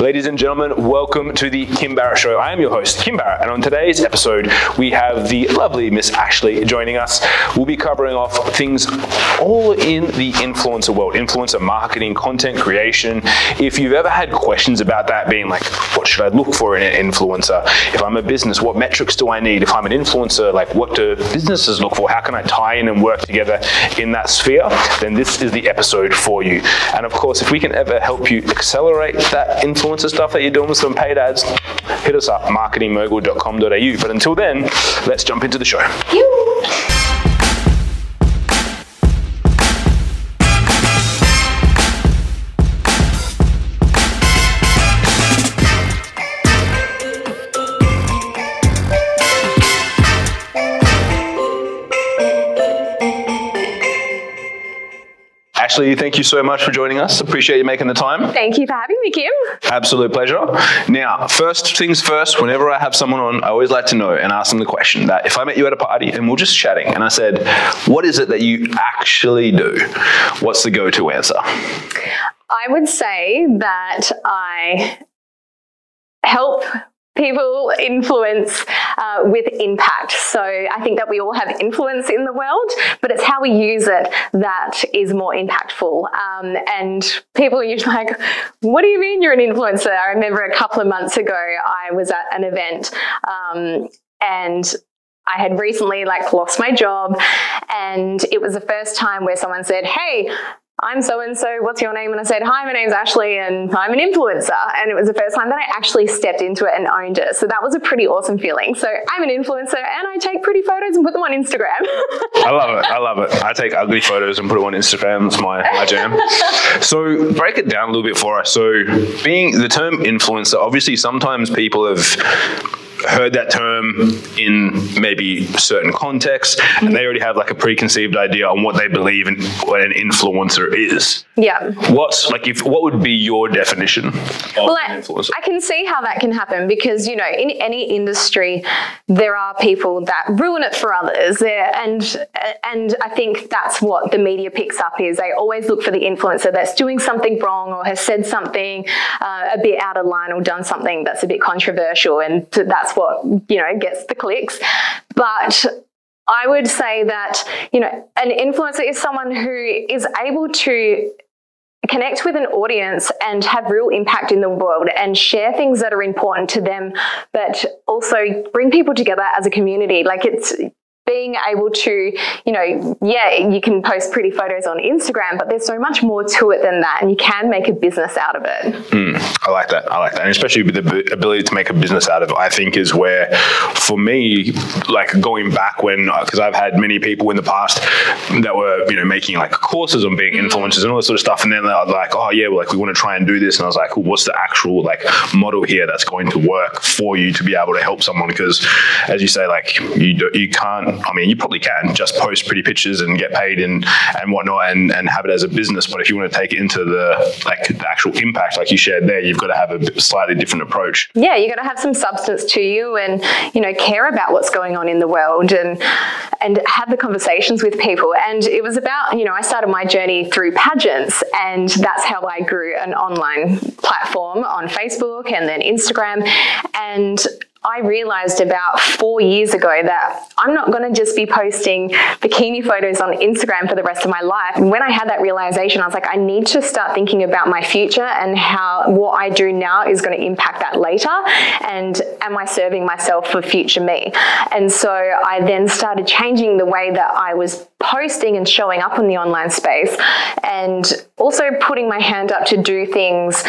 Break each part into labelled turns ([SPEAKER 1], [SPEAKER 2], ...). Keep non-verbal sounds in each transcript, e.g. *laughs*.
[SPEAKER 1] Ladies and gentlemen, welcome to the Kim Barrett Show. I am your host, Kim Barrett, and on today's episode, we have the lovely Miss Ashleigh joining us. We'll be covering off things all in the influencer world, influencer marketing, content creation. If you've ever had questions about that, being like, what should I look for in an influencer? If I'm a business, what metrics do I need? If I'm an influencer, like what do businesses look for? How can I tie in and work together in that sphere? Then this is the episode for you. And of course, if we can ever help you accelerate that influencer stuff that you're doing with some paid ads, hit us up, marketingmogul.com.au. But until then, let's jump into the show. Ashleigh, thank you so much for joining us. Appreciate you making the time.
[SPEAKER 2] Thank you for having me, Kim.
[SPEAKER 1] Absolute pleasure. Now, first things first, whenever I have someone on, I always like to know and ask them the question that if I met you at a party and we're just chatting and I said, What is it that you actually do? What's the go to answer?
[SPEAKER 2] I would say that I help people influence uh, with impact. So I think that we all have influence in the world, but it's how we use it that is more impactful. Um, and people are *laughs* usually like, what do you mean you're an influencer? I remember a couple of months ago, I was at an event um, and I had recently like lost my job and it was the first time where someone said, Hey, I'm so and so, what's your name? And I said, Hi, my name's Ashleigh and I'm an influencer. And it was the first time that I actually stepped into it and owned it. So that was a pretty awesome feeling. So I'm an influencer and I take pretty photos and put them on Instagram.
[SPEAKER 1] I love it. I love it. I take ugly photos and put them on Instagram. It's my, my jam. so break it down a little bit for us. So being the term influencer, obviously sometimes people have heard that term in maybe certain contexts and they already have like a preconceived idea on what they believe in what an influencer is.
[SPEAKER 2] Yeah.
[SPEAKER 1] What's like if what would be your definition of
[SPEAKER 2] well,
[SPEAKER 1] an influencer?
[SPEAKER 2] I, I can see how that can happen because you know in any industry there are people that ruin it for others and and I think that's what the media picks up is they always look for the influencer that's doing something wrong or has said something uh, a bit out of line or done something that's a bit controversial and that's what you know gets the clicks but I would say that, you know, an influencer is someone who is able to connect with an audience and have real impact in the world and share things that are important to them, but also bring people together as a community. Like it's, being able to, you know, yeah, you can post pretty photos on Instagram, but there's so much more to it than that, and you can make a business out of it.
[SPEAKER 1] Mm, I like that. I like that, and especially with the ability to make a business out of it, I think is where, for me, like going back when, because I've had many people in the past that were, you know, making like courses on being mm-hmm. influencers and all this sort of stuff, and then they're like, oh yeah, well, like we want to try and do this, and I was like, well, what's the actual like model here that's going to work for you to be able to help someone? Because, as you say, like you do, you can't I mean, you probably can just post pretty pictures and get paid and and whatnot, and and have it as a business. But if you want to take it into the like the actual impact, like you shared there, you've got to have a slightly different approach.
[SPEAKER 2] Yeah, you've got to have some substance to you, and you know, care about what's going on in the world, and and have the conversations with people. And it was about you know, I started my journey through pageants, and that's how I grew an online platform on Facebook and then Instagram, and I realized about four years ago that I'm not going to just be posting bikini photos on Instagram for the rest of my life. And when I had that realization, I was like, I need to start thinking about my future and how what I do now is going to impact that later. And am I serving myself for future me? And so I then started changing the way that I was posting and showing up in the online space and also putting my hand up to do things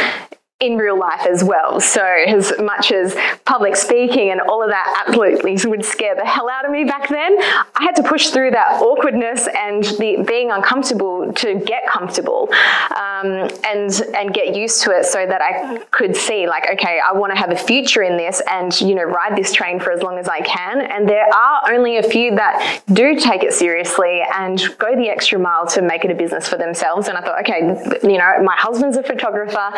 [SPEAKER 2] in real life as well. So as much as public speaking and all of that absolutely would scare the hell out of me back then, I had to push through that awkwardness and the being uncomfortable to get comfortable um, and and get used to it so that I could see like, okay, I want to have a future in this and you know ride this train for as long as I can. And there are only a few that do take it seriously and go the extra mile to make it a business for themselves. And I thought, okay, you know, my husband's a photographer.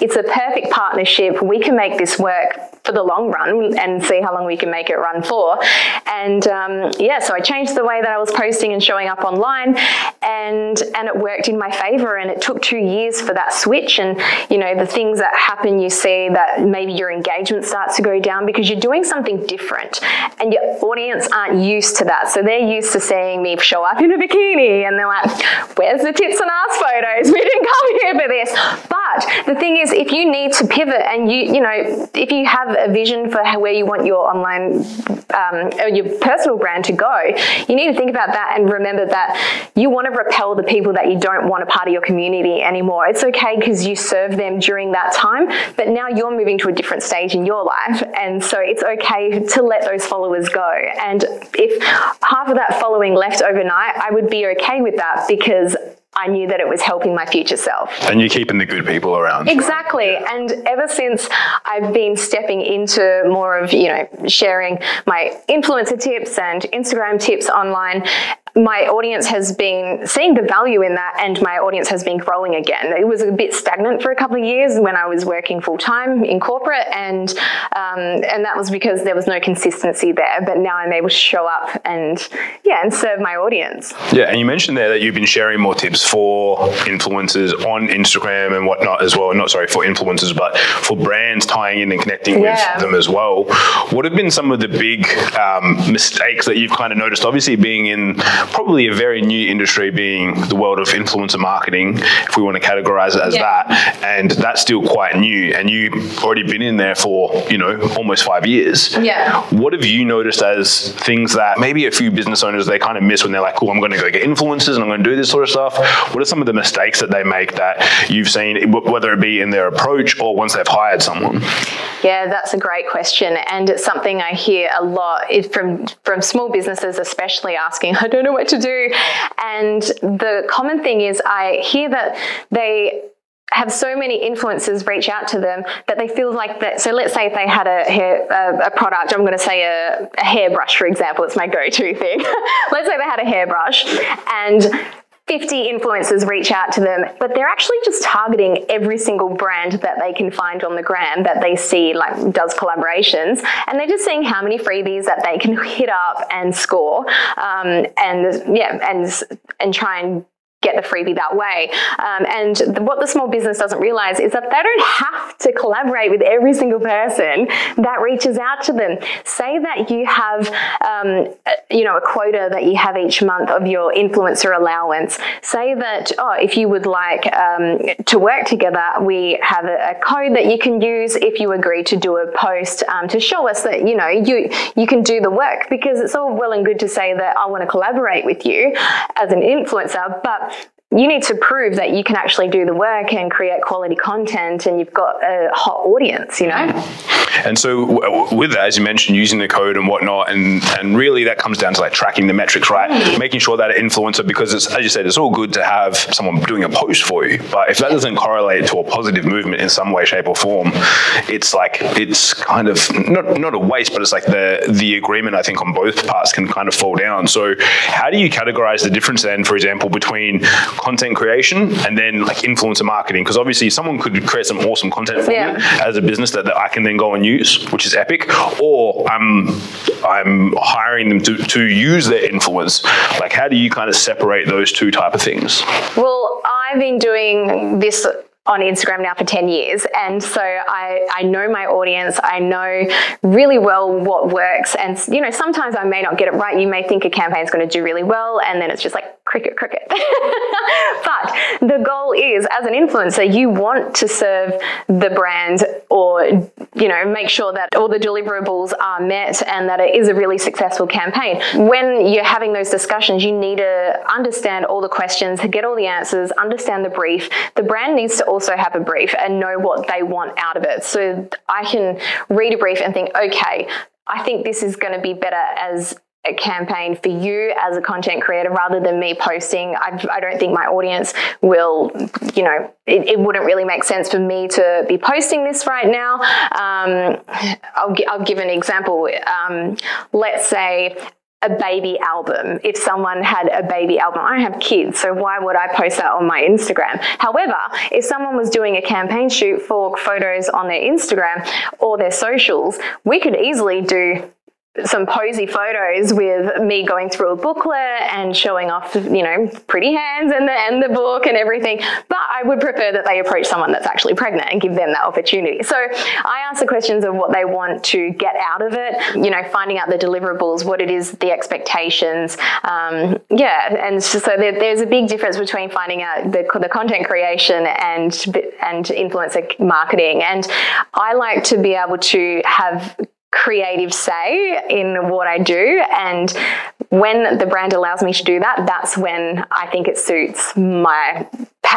[SPEAKER 2] It's a perfect partnership. We can make this work for the long run and see how long we can make it run for. And um, yeah, so I changed the way that I was posting and showing up online. and and it worked in my favor. And it took two years for that switch. And you know the things that happen, you see that maybe your engagement starts to go down because you're doing something different, and your audience aren't used to that. So they're used to seeing me show up in a bikini, and they're like, "Where's the tits and ass photos? We didn't come here for this." But the thing is, if you need to pivot, and you you know, if you have a vision for where you want your online um, or your personal brand to go, you need to think about that and remember that you want to repel the people that you don't want a part of your community anymore. It's okay because you serve them during that time, but now you're moving to a different stage in your life, and so it's okay to let those followers go. And if half of that following left overnight, I would be okay with that because I knew that it was helping my future self.
[SPEAKER 1] And you're keeping the good people around.
[SPEAKER 2] Exactly. Right? And ever since I've been stepping into more of, you know, sharing my influencer tips and Instagram tips online, my audience has been seeing the value in that and my audience has been growing again. It was a bit stagnant for a couple of years when I was working full time in corporate and um, and that was because there was no consistency there. But now I'm able to show up and yeah, and serve my audience.
[SPEAKER 1] Yeah, and you mentioned there that you've been sharing more tips for influencers on Instagram and whatnot as well. Not sorry for influencers, but for brands tying in and connecting yeah. with them as well. What have been some of the big um, mistakes that you've kind of noticed? Obviously, being in probably a very new industry being the world of influencer marketing, if we want to categorize it as yeah. that. And that's still quite new. And you've already been in there for, you know, almost five years.
[SPEAKER 2] Yeah.
[SPEAKER 1] What have you noticed as things that maybe a few business owners they kind of miss when they're like, oh, I'm going to go get influencers and I'm going to do this sort of stuff? What are some of the mistakes that they make that you've seen, whether it be in their approach or once they've hired someone?
[SPEAKER 2] Yeah, that's a great question. And it's something I hear a lot from, from small businesses, especially asking, I don't know what to do. And the common thing is I hear that they have so many influencers reach out to them that they feel like that. So let's say if they had a hair a, a product, I'm going to say a, a hairbrush, for example. It's my go-to thing. *laughs* let's say they had a hairbrush and 50 influencers reach out to them, but they're actually just targeting every single brand that they can find on the gram that they see like does collaborations, and they're just seeing how many freebies that they can *laughs* hit up and score, um, and yeah, and and try and get the freebie that way. Um, and the, what the small business doesn't realize is that they don't have to collaborate with every single person that reaches out to them. Say that you have, um, you know, a quota that you have each month of your influencer allowance. Say that, oh, if you would like um, to work together, we have a, a, code that you can use if you agree to do a post um, to show us that, you know, you, you can do the work because it's all well and good to say that I want to collaborate with you as an influencer, but you need to prove that you can actually do the work and create quality content and you've got a hot audience, you know?
[SPEAKER 1] And so with that, as you mentioned, using the code and whatnot, and, and really that comes down to like tracking the metrics, right? Mm. Making sure that influencer, because it's, as you said, it's all good to have someone doing a post for you, but if that doesn't correlate to a positive movement in some way, shape or form, it's like, it's kind of not, not a waste, but it's like the, the agreement, I think on both parts can kind of fall down. So how do you categorize the difference then, for example, between content creation and then like influencer marketing because obviously someone could create some awesome content for yeah. me as a business that, that I can then go and use, which is epic, or I'm I'm hiring them to, to use their influence. Like how do you kind of separate those two type of things?
[SPEAKER 2] Well, I've been doing this on Instagram now for 10 years. And so I, I know my audience. I know really well what works. And, you know, sometimes I may not get it right. You may think a campaign is going to do really well, and then it's just like cricket, cricket. *laughs* but the goal is, as an influencer, you want to serve the brand or, you know, make sure that all the deliverables are met and that it is a really successful campaign. When you're having those discussions, you need to understand all the questions, get all the answers, understand the brief. The brand needs to also have a brief and know what they want out of it. So I can read a brief and think, okay, I think this is going to be better as a campaign for you as a content creator rather than me posting. I, I don't think my audience will, you know, it, it, wouldn't really make sense for me to be posting this right now. Um, I'll, I'll, give an example. Um, let's say a baby album. If someone had a baby album, I have kids, so why would I post that on my Instagram? However, if someone was doing a campaign shoot for photos on their Instagram or their socials, we could easily do some posy photos with me going through a booklet and showing off, you know, pretty hands and the and the book and everything. But I would prefer that they approach someone that's actually pregnant and give them that opportunity. So I ask the questions of what they want to get out of it, you know, finding out the deliverables, what it is, the expectations. Um, yeah, and so there, there's a big difference between finding out the, the content creation and and influencer marketing. And I like to be able to have creative say in what I do. And when the brand allows me to do that, that's when I think it suits my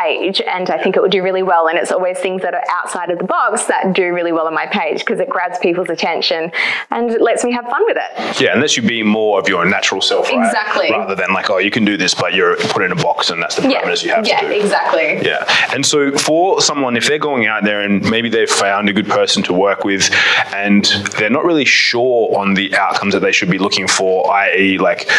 [SPEAKER 2] page and I think it would do really well. And it's always things that are outside of the box that do really well on my page because it grabs people's attention and it lets me have fun with it.
[SPEAKER 1] Yeah, and lets you be more of your natural self, right?
[SPEAKER 2] Exactly.
[SPEAKER 1] Rather than like, oh, you can do this, but you're put in a box and that's the parameters
[SPEAKER 2] yeah.
[SPEAKER 1] you have
[SPEAKER 2] yeah,
[SPEAKER 1] to do.
[SPEAKER 2] exactly.
[SPEAKER 1] Yeah. And so for someone, if they're going out there and maybe they've found a good person to work with and they're not really sure on the outcomes that they should be looking for, i.e., like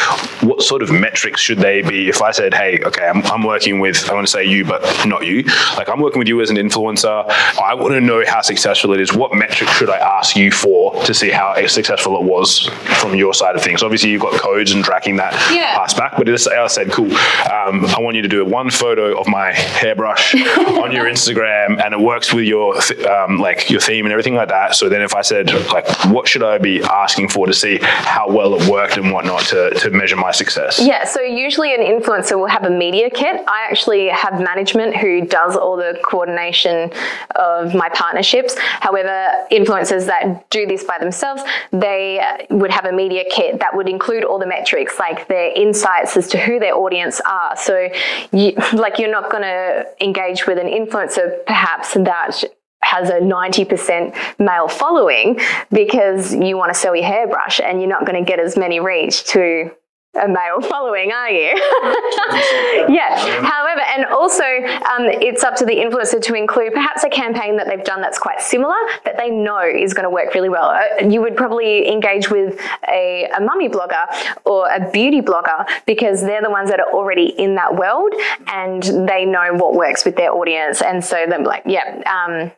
[SPEAKER 1] what sort of metrics should they be? If I said, hey, okay, I'm, I'm working with, I want to say you, but not you. Like I'm working with you as an influencer. I want to know how successful it is. What metrics should I ask you for to see how successful it was from your side of things? Obviously, you've got codes and tracking that
[SPEAKER 2] yeah.
[SPEAKER 1] pass back, but as I said, cool. Um, I want you to do one photo of my hairbrush *laughs* on your Instagram, and it works with your um, like your theme and everything like that. So then, if I said like, what should I be asking for to see how well it worked and whatnot to, to measure my success?
[SPEAKER 2] Yeah. So usually, an influencer will have a media kit. I actually have management who does all the coordination of my partnerships. However, influencers that do this by themselves, they uh, would have a media kit that would include all the metrics, like their insights as to who their audience are. So, you, *laughs* like, you're not going to engage with an influencer perhaps that has a 90% male following because you want to sell your hairbrush and you're not going to get as many reach to a male following, are you? *laughs* yeah. However, and also um, it's up to the influencer to include perhaps a campaign that they've done that's quite similar that they know is going to work really well. Uh, you would probably engage with a, a mummy blogger or a beauty blogger because they're the ones that are already in that world and they know what works with their audience. And so they're like, yeah. Um,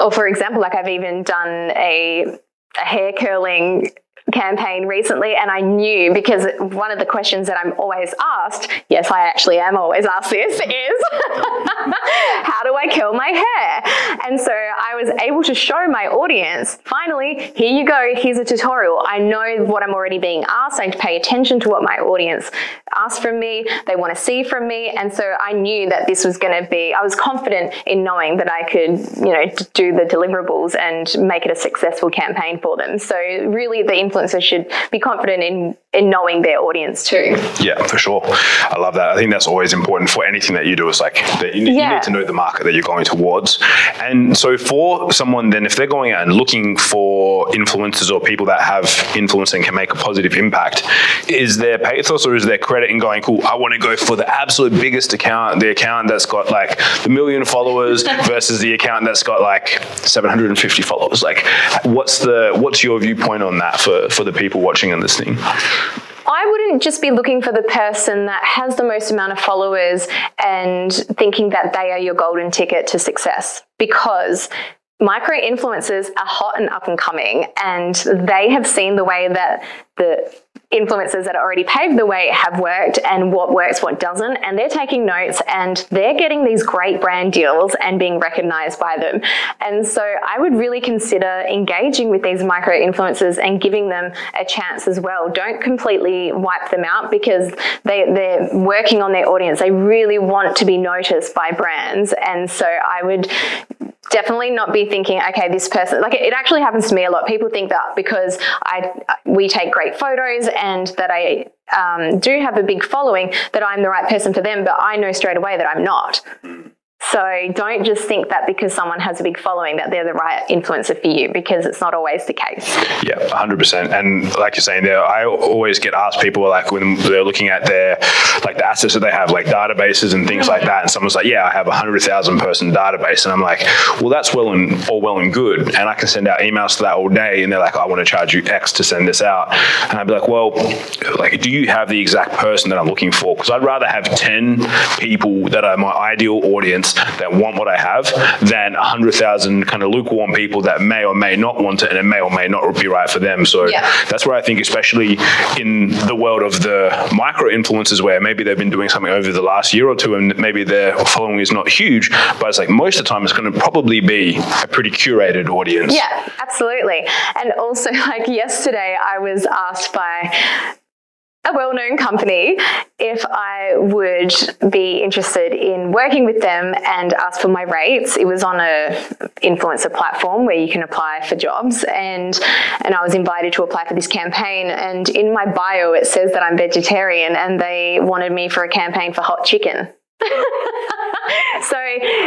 [SPEAKER 2] or for example, like I've even done a, a hair curling campaign recently and I knew because one of the questions that I'm always asked, yes, I actually am always asked this, is *laughs* how do I curl my hair? And so I was able to show my audience, finally, here you go, here's a tutorial. I know what I'm already being asked. I pay attention to what my audience asks from me, they want to see from me. And so I knew that this was going to be, I was confident in knowing that I could, you know, do the deliverables and make it a successful campaign for them. So really the influencer should be confident in in knowing their audience too.
[SPEAKER 1] Yeah, for sure. I love that. I think that's always important for anything that you do. Is like that you, yeah. you need to know the market that you're going towards. And so for someone, then if they're going out and looking for influencers or people that have influence and can make a positive impact, is there pathos or is there credit in going, cool, I want to go for the absolute biggest account, the account that's got like the million followers *laughs* versus the account that's got like 750 followers? Like, what's the what's your viewpoint on that for for the people watching and listening?
[SPEAKER 2] I wouldn't just be looking for the person that has the most amount of followers and thinking that they are your golden ticket to success because micro influencers are hot and up and coming and they have seen the way that the influencers that already paved the way have worked and what works, what doesn't. And they're taking notes and they're getting these great brand deals and being recognized by them. And so I would really consider engaging with these micro influencers and giving them a chance as well. Don't completely wipe them out because they, they're working on their audience. They really want to be noticed by brands. And so I would definitely not be thinking, okay, this person, like it, actually happens to me a lot. People think that because I, we take great photos and that I um, do have a big following, that I'm the right person for them, but I know straight away that I'm not. So don't just think that because someone has a big following that they're the right influencer for you because it's not always the case.
[SPEAKER 1] Yeah, 100%. And like you're saying there, I always get asked people like when they're looking at their like the assets that they have, like databases and things like that, and someone's like, "Yeah, I have a hundred thousand person database," and I'm like, "Well, that's well and all well and good," and I can send out emails to that all day, and they're like, "I want to charge you X to send this out," and I'd be like, "Well, like, do you have the exact person that I'm looking for? Because I'd rather have ten people that are my ideal audience." That want what I have than 100,000 kind of lukewarm people that may or may not want it and it may or may not be right for them. So
[SPEAKER 2] Yeah.
[SPEAKER 1] that's where I think, especially in the world of the micro influencers, where maybe they've been doing something over the last year or two and maybe their following is not huge, but it's like most of the time it's going to probably be a pretty curated audience.
[SPEAKER 2] Yeah, absolutely. And also, *laughs* like yesterday, I was asked by a well known company if I would be interested in working with them and ask for my rates. It was on a influencer platform where you can apply for jobs and and I was invited to apply for this campaign and in my bio it says that I'm vegetarian and they wanted me for a campaign for hot chicken. *laughs* so,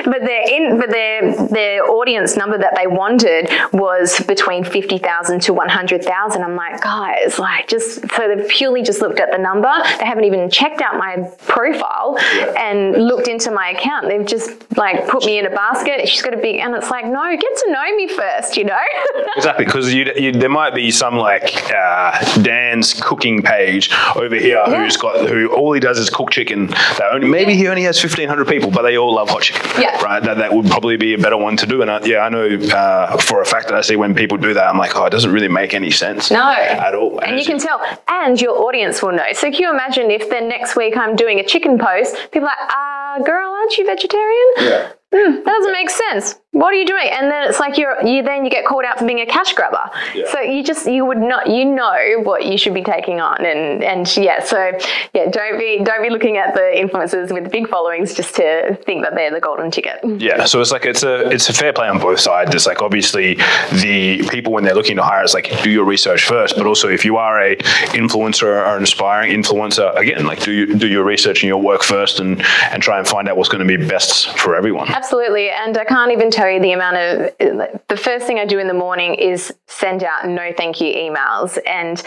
[SPEAKER 2] but their in, but their their audience number that they wanted was between fifty thousand to one hundred thousand. I'm like, guys, like just so they've purely just looked at the number. They haven't even checked out my profile and looked into my account. They've just like put me in a basket. She's got a big, and it's like, no, get to know me first, you know. *laughs*
[SPEAKER 1] Exactly, because you, you, there might be some like uh, Dan's cooking page over here
[SPEAKER 2] Yeah.
[SPEAKER 1] who's got who all he does is cook chicken. That only maybe he only has fifteen hundred people, but they all love hot chicken.
[SPEAKER 2] Yeah.
[SPEAKER 1] right. That, that would probably be a better one to do. And I, yeah, I know uh, for a fact that I see when people do that, I'm like, oh, it doesn't really make any sense.
[SPEAKER 2] No.
[SPEAKER 1] at all.
[SPEAKER 2] And you can tell, and your audience will know. So can you imagine if then next week I'm doing a chicken post, people are like, ah, girl, aren't you vegetarian?
[SPEAKER 1] Yeah.
[SPEAKER 2] That doesn't make sense. What are you doing? And then it's like you're you then you get called out for being a cash grabber.
[SPEAKER 1] Yeah.
[SPEAKER 2] So you just you would not you know what you should be taking on and and yeah so yeah don't be don't be looking at the influencers with big followings just to think that they're the golden ticket.
[SPEAKER 1] Yeah, so it's like it's a it's a fair play on both sides. It's like obviously the people when they're looking to hire, it's like do your research first, but also if you are a influencer or an inspiring influencer, again, like do you, do your research and your work first, and and try and find out what's going to be best for everyone.
[SPEAKER 2] Absolutely. And I can't even tell you the amount of the first thing I do in the morning is send out no thank you emails. And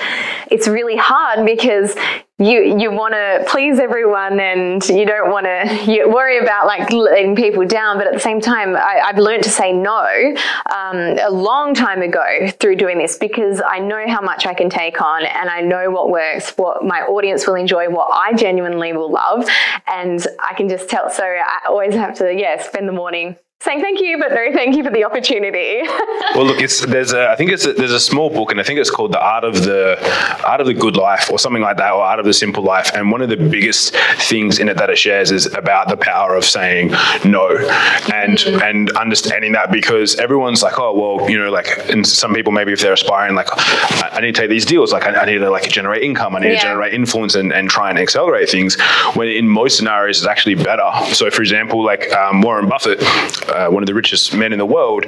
[SPEAKER 2] it's really hard because you you want to please everyone and you don't want to you worry about like letting people down but at the same time I, i've learned to say no um, a long time ago through doing this because i know how much i can take on and i know what works what my audience will enjoy what i genuinely will love and i can just tell so i always have to yeah spend the morning saying thank you but no thank you for the opportunity *laughs*
[SPEAKER 1] Well, look, it's there's a I think it's a, there's a small book, and I think it's called the Art of the Art of the Good Life, or something like that, or Art of the Simple Life. And one of the biggest things in it that it shares is about the power of saying no, and and understanding that because everyone's like, oh well, you know, like, and some people maybe if they're aspiring, like, I, I need to take these deals, like, I, I need to like generate income, I need
[SPEAKER 2] Yeah.
[SPEAKER 1] to generate influence, and, and try and accelerate things. When in most scenarios, it's actually better. So, for example, like um, Warren Buffett, uh, one of the richest men in the world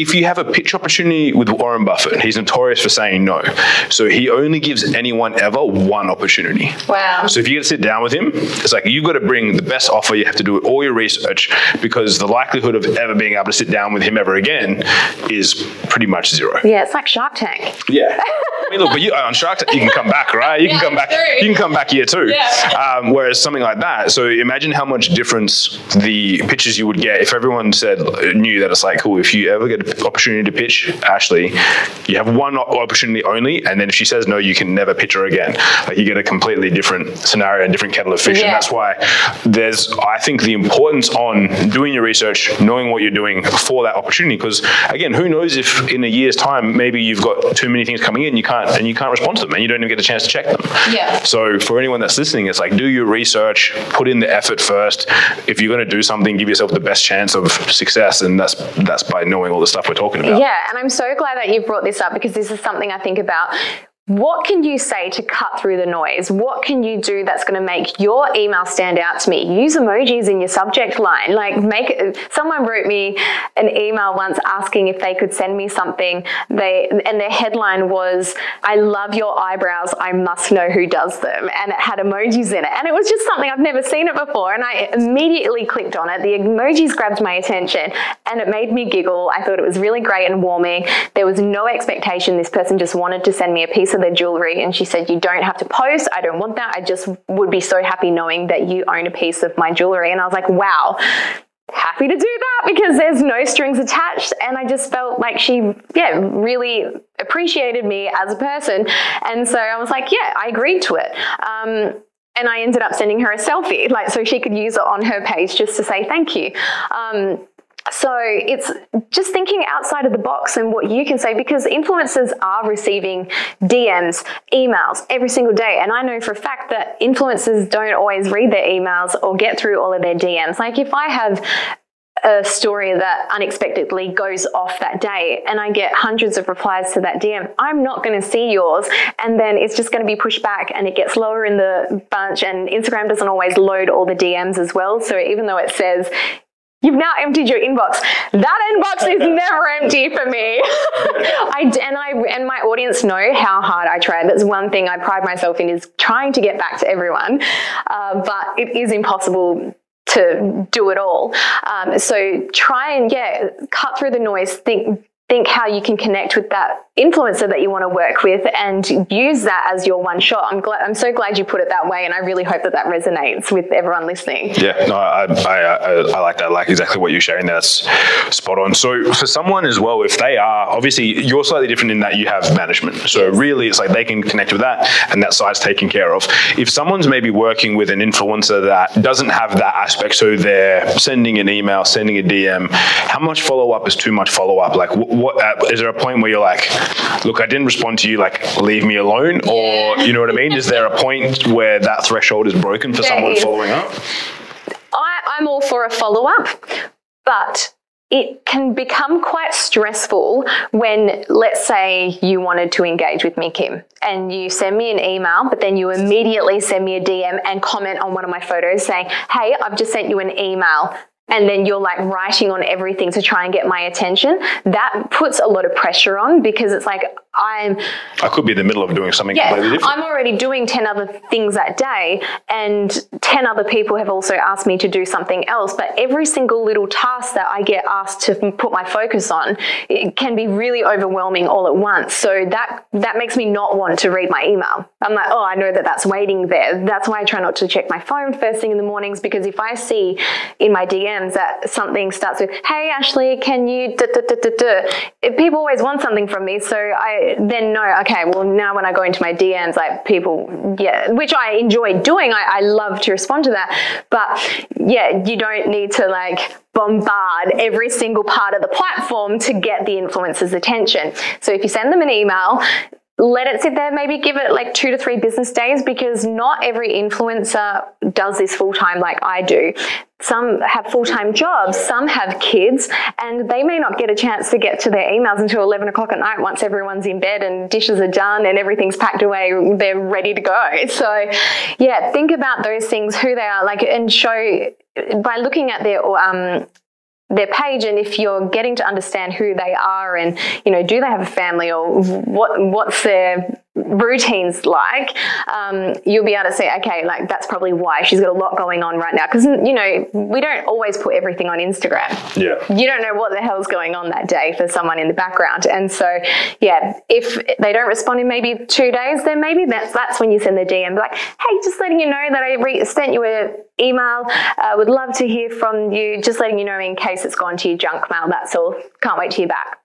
[SPEAKER 1] if you have a pitch opportunity with Warren Buffett, he's notorious for saying no. So he only gives anyone ever one opportunity.
[SPEAKER 2] wow
[SPEAKER 1] So if you get to sit down with him, it's like you've got to bring the best offer. You have to do all your research because the likelihood of ever being able to sit down with him ever again is pretty much zero.
[SPEAKER 2] yeah it's like shark tank
[SPEAKER 1] Yeah. I mean, look, but you, on Shark Tank, you can come back, right? You can
[SPEAKER 2] Yeah,
[SPEAKER 1] come back.
[SPEAKER 2] true.
[SPEAKER 1] You can come back year two.
[SPEAKER 2] Yeah.
[SPEAKER 1] Um, whereas something like that. So imagine how much difference the pitches you would get if everyone said knew that it's like, cool. If you ever get an opportunity to pitch Ashleigh, you have one opportunity only, and then if she says no, you can never pitch her again. Like you get a completely different scenario, a different kettle of fish, and that's why there's, I think, the importance on doing your research, knowing what you're doing for that opportunity. Because again, who knows if in a year's time maybe you've got too many things coming in, you can't and you can't respond to them, and you don't even get a chance to check them.
[SPEAKER 2] Yeah.
[SPEAKER 1] So for anyone that's listening, it's like do your research, put in the effort first. If you're going to do something, give yourself the best chance of success, and that's that's by knowing all the stuff we're talking about.
[SPEAKER 2] Yeah, and I'm so glad that you brought this up because this is something I think about. What can you say to cut through the noise? What can you do that's going to make your email stand out to me? Use emojis in your subject line. Like make someone wrote me an email once asking if they could send me something. They and their headline was I love your eyebrows. I must know who does them. And it had emojis in it. And it was just something I've never seen it before and I immediately clicked on it. The emojis grabbed my attention and it made me giggle. I thought it was really great and warming. There was no expectation. This person just wanted to send me a piece of their jewelry and she said, You don't have to post. I don't want that. I just would be so happy knowing that you own a piece of my jewelry. And I was like, Wow. Happy to do that because there's no strings attached. And I just felt like she, yeah, really appreciated me as a person. And so I was like, yeah, I agreed to it. Um, and I ended up sending her a selfie, like so she could use it on her page just to say thank you. Um, so it's just thinking outside of the box and what you can say because influencers are receiving DMs, emails every single day. And I know for a fact that influencers don't always read their emails or get through all of their DMs. Like if I have a story that unexpectedly goes off that day and I get hundreds of replies to that DM, I'm not going to see yours. And then it's just going to be pushed back and it gets lower in the bunch. And Instagram doesn't always load all the DMs as well. So even though it says You've now emptied your inbox. That inbox is *laughs* never empty for me. *laughs* I, and I and my audience know how hard I try. That's one thing I pride myself in is trying to get back to everyone, uh, but it is impossible to do it all. Um, so try and yeah, cut through the noise. Think think how you can connect with that influencer that you want to work with and use that as your one shot. I'm glad, I'm so glad you put it that way, and I really hope that that resonates with everyone listening.
[SPEAKER 1] Yeah, no, I, I, I, I like that. I like exactly what you're sharing. That's spot on. So for someone as well, if they are obviously you're slightly different in that you have management. So really, it's like they can connect with that, and that side's taken care of. If someone's maybe working with an influencer that doesn't have that aspect, so they're sending an email, sending a DM, how much follow up is too much follow up? Like, what uh, is there a point where you're like, look, I didn't respond to you, like, leave me alone? Or, you know what I mean? Is there a point where that threshold is broken for there someone is. following up?
[SPEAKER 2] I, I'm all for a follow up, but it can become quite stressful when, let's say, you wanted to engage with me, Kim, and you send me an email, but then you immediately send me a DM and comment on one of my photos saying, Hey, I've just sent you an email and then you're like writing on everything to try and get my attention, that puts a lot of pressure on because it's like I'm.
[SPEAKER 1] I could be in the middle of doing something
[SPEAKER 2] yeah,
[SPEAKER 1] completely different.
[SPEAKER 2] I'm already doing 10 other things that day, and 10 other people have also asked me to do something else. But every single little task that I get asked to put my focus on, it can be really overwhelming all at once. So that, that makes me not want to read my email. I'm like, oh, I know that that's waiting there. That's why I try not to check my phone first thing in the mornings because if I see in my DMs that something starts with, hey, Ashleigh, can you, duh, duh, duh, people always want something from me. So I, then no, okay, well, now when I go into my DMs, like people, yeah, which I enjoy doing, I, I love to respond to that. But yeah, you don't need to like bombard every single part of the platform to get the influencer's attention. So if you send them an email, let it sit there, maybe give it like two to three business days because not every influencer does this full time like I do. Some have full time jobs, some have kids, and they may not get a chance to get to their emails until 11 o'clock at night once everyone's in bed and dishes are done and everything's packed away, they're ready to go. *laughs* So, yeah, think about those things, who they are, like, and show by looking at their um, their page and if you're getting to understand who they are and you know do they have a family or what what's their routines like um, you'll be able to say okay like that's probably why she's got a lot going on right now. Because you know we don't always put everything on instagram.
[SPEAKER 1] Yeah.
[SPEAKER 2] You don't know what the hell's going on that day for someone in the background. And so yeah if they don't respond in maybe two days then maybe that's that's when you send the dm like hey just letting you know that i re- sent you an email. Uh, would love to hear from you. Just letting you know in case it's gone to your junk mail that's all. Can't wait to hear back.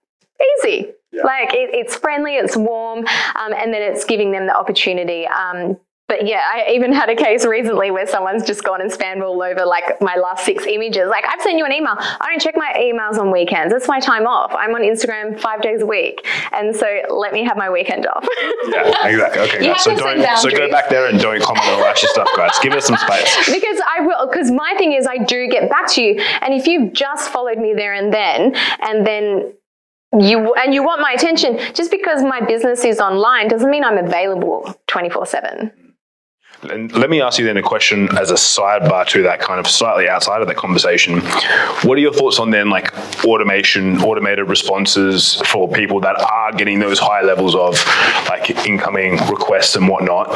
[SPEAKER 2] Easy yeah. Like it, it's friendly, it's warm, um, and then it's giving them the opportunity. Um, but yeah, I even had a case recently where someone's just gone and spammed all over like my last six images. Like, I've sent you an email. I don't check my emails on weekends. It's my time off. I'm on Instagram five days a week. And so let me have my weekend off.
[SPEAKER 1] yeah, *laughs* exactly. Okay, guys. So don't so go back there and don't comment on all stuff, guys. Give us some space. *laughs*
[SPEAKER 2] Because I will because my thing is I do get back to you. And if you've just followed me there and then and then you and you want my attention just because my business is online doesn't mean i'm available 24 7
[SPEAKER 1] and let me ask you then a question as a sidebar to that kind of slightly outside of that conversation. What are your thoughts on then like automation, automated responses for people that are getting those high levels of like incoming requests and whatnot?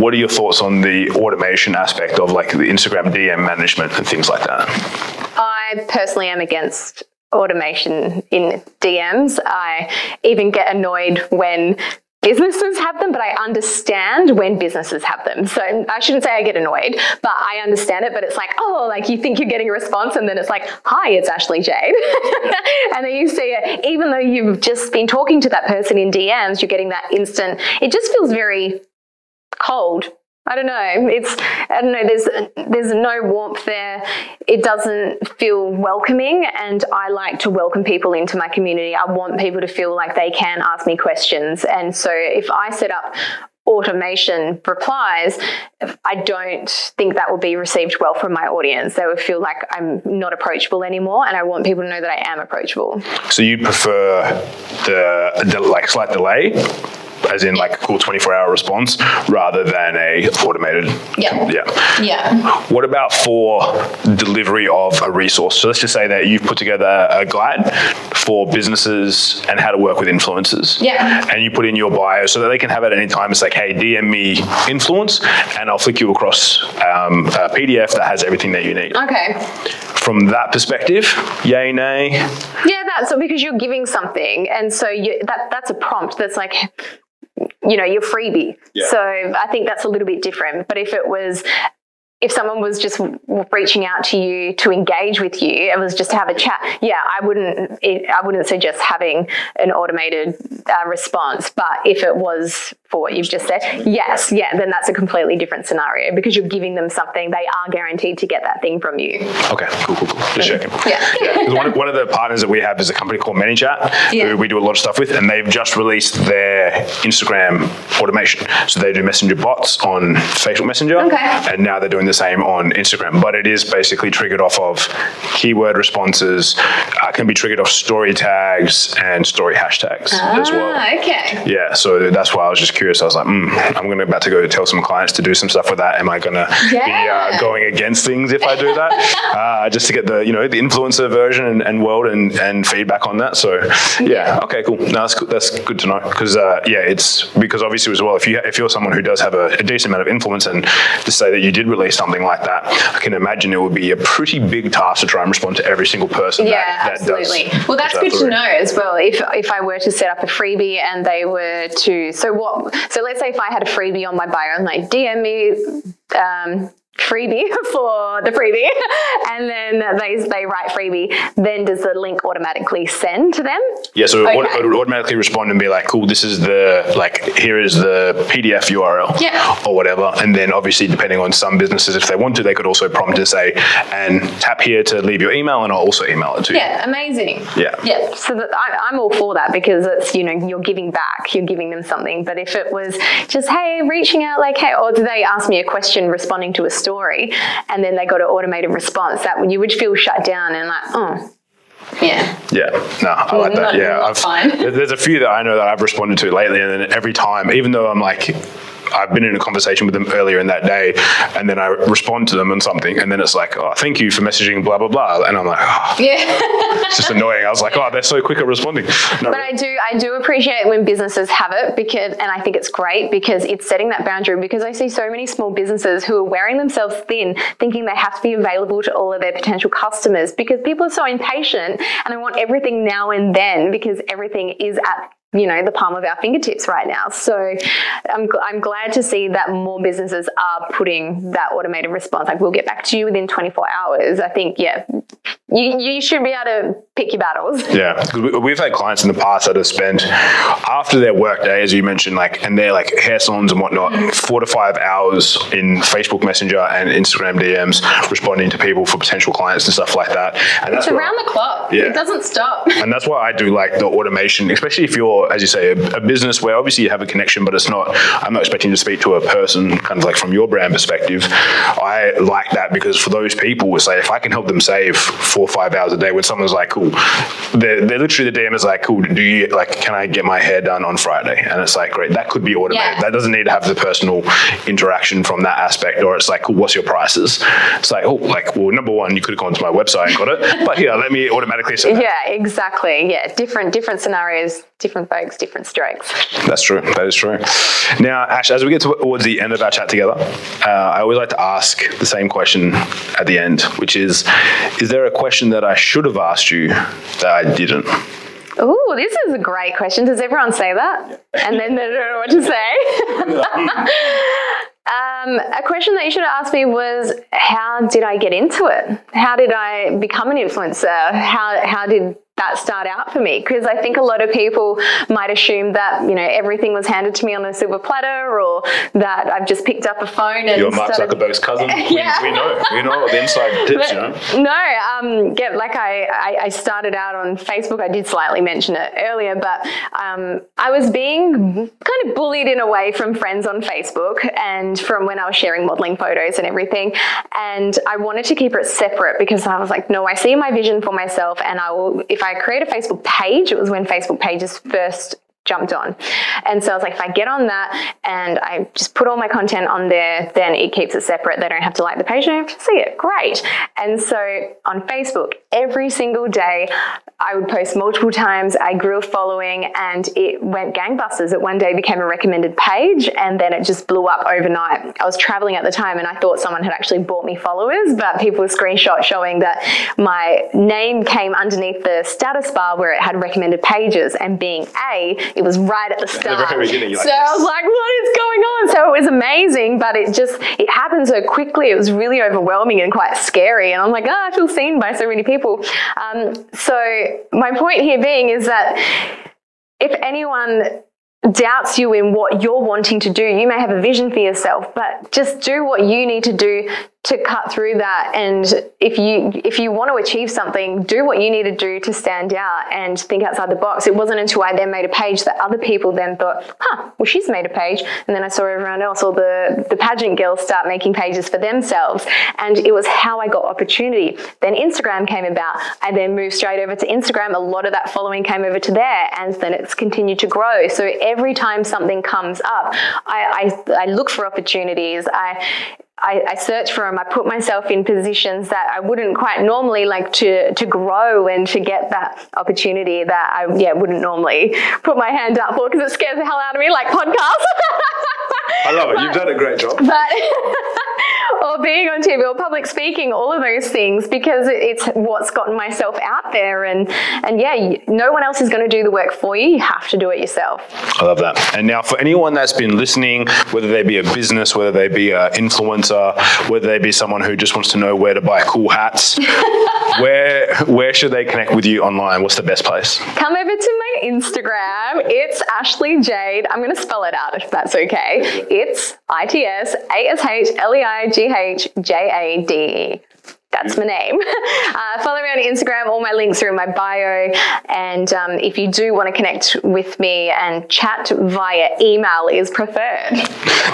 [SPEAKER 1] What are your thoughts on the automation aspect of like the Instagram DM management and things like that?
[SPEAKER 2] I personally am against automation in DMs. I even get annoyed when businesses have them, but I understand when businesses have them. So I shouldn't say I get annoyed, but I understand it. But it's like, oh, like you think you're getting a response, and then it's like, hi, it's Ashleigh Jade. *laughs* and then you see it, even though you've just been talking to that person in DMs, you're getting that instant, it just feels very cold I don't know. It's I don't know. There's there's no warmth there. It doesn't feel welcoming, and I like to welcome people into my community. I want people to feel like they can ask me questions, and so if I set up automation replies, I don't think that will be received well from my audience. They would feel like I'm not approachable anymore, and I want people to know that I am approachable.
[SPEAKER 1] So you prefer the, the like slight delay as in like a cool 24 hour response rather than a automated.
[SPEAKER 3] Yeah.
[SPEAKER 1] Yeah.
[SPEAKER 3] Yeah.
[SPEAKER 1] What about for delivery of a resource? So let's just say that you've put together a guide for businesses and how to work with influencers.
[SPEAKER 3] Yeah.
[SPEAKER 1] And you put in your bio so that they can have it at any time. It's like hey dm me influence and i'll flick you across um, a pdf that has everything that you need.
[SPEAKER 3] Okay.
[SPEAKER 1] From that perspective yay nay?
[SPEAKER 2] Yeah that's so because you're giving something. And so you, that that's a prompt that's like you know, your freebie. Yeah. So I think that's a little bit different. But if it was if someone was just reaching out to you to engage with you it was just to have a chat yeah i wouldn't i wouldn't suggest having an automated uh, response but if it was for what you've just said yes yeah then that's a completely different scenario because you're giving them something they are guaranteed to get that thing from you
[SPEAKER 1] okay cool cool cool just checking
[SPEAKER 3] yeah,
[SPEAKER 1] yeah. One, of, one of the partners that we have is a company called ManyChat yeah. who we do a lot of stuff with and they've just released their instagram automation so they do messenger bots on facebook messenger
[SPEAKER 3] okay.
[SPEAKER 1] and now they're doing the same on Instagram, but it is basically triggered off of keyword responses, uh, can be triggered off story tags and story hashtags
[SPEAKER 3] ah,
[SPEAKER 1] as well.
[SPEAKER 3] Okay.
[SPEAKER 1] Yeah, so that's why I was just curious. I was like, mm, I'm going to about to go tell some clients to do some stuff with that. Am I going to yeah. be uh, going against things if I do that? *laughs* uh, just to get the you know the influencer version and, and world and, and feedback on that. So yeah, okay, cool. No, that's that's good to know because uh, yeah, it's because obviously as well if you if you're someone who does have a, a decent amount of influence and to say that you did release something like that, I can imagine it would be a pretty big task to try and respond to every single person.
[SPEAKER 3] Yeah,
[SPEAKER 1] that,
[SPEAKER 3] that absolutely. Does, well, that's good to know as well. If if I were to set up a freebie and they were to, so what? So let's say if I had a freebie on my bio, and they DM me. Um, freebie *laughs* for the freebie. *laughs* And then they, they write freebie. Then does the link automatically send to them?
[SPEAKER 1] Yeah so okay. it would automatically respond and be like cool this is the like here is the pdf url
[SPEAKER 3] yeah.
[SPEAKER 1] or whatever. And then obviously depending on some businesses if they want to they could also prompt to say and tap here to leave your email and i'll also email it to
[SPEAKER 3] you. Yeah amazing.
[SPEAKER 1] Yeah.
[SPEAKER 3] Yeah
[SPEAKER 2] so that I, i'm all for that because it's you know you're giving back you're giving them something. But if it was just hey reaching out like hey or do they ask me a question responding to a story and then they got an automated response that you would feel shut down and like, oh,
[SPEAKER 3] yeah.
[SPEAKER 1] Yeah. No, I like that. Mm-hmm. yeah. I've, there's a few that I know that I've responded to lately, and then every time, even though I'm like, I've been in a conversation with them earlier in that day, and then I respond to them on something, and then it's like, oh, thank you for messaging, blah blah blah, and I'm like, oh.
[SPEAKER 3] yeah,
[SPEAKER 1] it's just annoying. I was like, oh, they're so quick at responding.
[SPEAKER 2] No. But I do, I do appreciate when businesses have it because, and I think it's great because it's setting that boundary. Because I see so many small businesses who are wearing themselves thin, thinking they have to be available to all of their potential customers because people are so impatient and they want everything now and then because everything is at you know the palm of our fingertips right now. So I'm, I'm glad to see that more businesses are putting that automated response. Like we'll get back to you within 24 hours. I think yeah you, you should be able to pick your battles. *laughs*
[SPEAKER 1] Yeah because we've had clients in the past that have spent after their workday as you mentioned like and they're like hair salons and whatnot mm-hmm. four to five hours in facebook messenger and instagram dms responding to people for potential clients and stuff like that.
[SPEAKER 3] And that's it's around I, the clock. Yeah. it doesn't stop. *laughs*
[SPEAKER 1] And that's why i do like the automation especially if you're as you say, a, a, business where obviously you have a connection, but it's not, I'm not expecting to speak to a person kind of like from your brand perspective. I like that because for those people, it's like if I can help them save four or five hours a day when someone's like, cool, they're, they're literally the DM is like, cool, do you, like, can I get my hair done on Friday? And it's like, great, that could be automated. Yeah. That doesn't need to have the personal interaction from that aspect. Or it's like, cool, what's your prices? It's like, oh, like, well, number one, you could have gone to my website and got it, *laughs* but yeah, let me automatically
[SPEAKER 2] set Yeah, exactly. Yeah, different, different scenarios, different folks, different strokes.
[SPEAKER 1] That's true. That is true. Now, Ash, as we get towards the end of our chat together, uh, I always like to ask the same question at the end, which is Is there a question that I should have asked you that I didn't?
[SPEAKER 2] Oh, this is a great question. Does everyone say that? And then they don't know what to say. *laughs* Um, a question that you should have asked me was, how did I get into it? How did I become an influencer? How, how did that start out for me? Because I think a lot of people might assume that you know everything was handed to me on a silver platter, or that I've just picked up a phone and
[SPEAKER 1] you're Mark started... Zuckerberg's cousin. yeah. *laughs* we, we, know, we know the inside *laughs* tips. But,
[SPEAKER 2] you know. No, um, yeah, like I, I, I, started out on Facebook. I did slightly mention it earlier, but um, I was being kind of bullied in a way from friends on Facebook and from when I was sharing modeling photos and everything. And I wanted to keep it separate because I was like, no, I see my vision for myself, and I will if I create a Facebook page, it was when Facebook pages first jumped on. And so I was like, if I get on that and I just put all my content on there, then it keeps it separate. They don't have to like the page, they don't have to see it. Great. And so on Facebook, every single day, I would post multiple times. I grew a following and it went gangbusters. It one day became a recommended page and then it just blew up overnight. I was traveling at the time and I thought someone had actually bought me followers, but people were screenshot showing that my name came underneath the status bar where it had recommended pages and being A, it was right at the start. At the very like, so. I was like, what is going on? So it was amazing, but it just, it happened so quickly. It was really overwhelming and quite scary. And I'm like, oh, I feel seen by so many people. Um, so my point here being is that if anyone doubts you in what you're wanting to do. You may have a vision for yourself, but just do what you need to do to cut through that. And if you if you want to achieve something do what you need to do to stand out and think outside the box. It wasn't until i then made a page that other people then thought huh well she's made a page. And then i saw everyone else all the the pageant girls start making pages for themselves. And it was how i got opportunity. Then instagram came about. I then moved straight over to instagram. A lot of that following came over to there. And then it's continued to grow. So every time something comes up i i, I look for opportunities. I I, I, search for them. I put myself in positions that I wouldn't quite normally like to to grow and to get that opportunity that I yeah wouldn't normally put my hand up for because it scares the hell out of me, like podcasts.
[SPEAKER 1] I love it. *laughs* But, You've done a great job. *laughs*
[SPEAKER 2] But or being on TV or public speaking, all of those things, because it's what's gotten myself out there. And, and yeah, no one else is going to do the work for you. You have to do it yourself.
[SPEAKER 1] I love that. And now, for anyone that's been listening, whether they be a business, whether they be an influencer, whether they be someone who just wants to know where to buy cool hats, *laughs* where where should they connect with you online? What's the best place?
[SPEAKER 2] Come over to my Instagram. It's Ashleigh Jade. I'm going to spell it out if that's okay. It's I T S A S H L E I G H J A D E. That's my name. *laughs* Uh, follow me on Instagram. All my links are in my bio. And um, if you do want to connect with me and chat via email is preferred.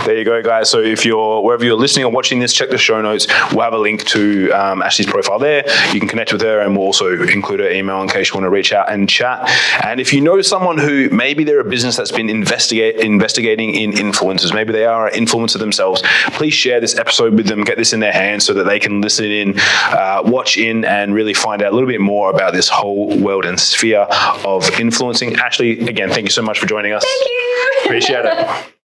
[SPEAKER 1] There you go, guys. So if you're wherever you're listening or watching this, check the show notes. We'll have a link to um, Ashleigh's profile there. You can connect with her, and we'll also include her email in case you want to reach out and chat. And if you know someone who maybe they're a business that's been investigate investigating in influencers, maybe they are an influencer themselves, please share this episode with them. Get this in their hands so that they can listen in uh, watch in and really find out a little bit more about this whole world and sphere of influencing. Ashleigh, again, thank you so much for joining us.
[SPEAKER 2] Thank you.
[SPEAKER 1] Appreciate it. *laughs*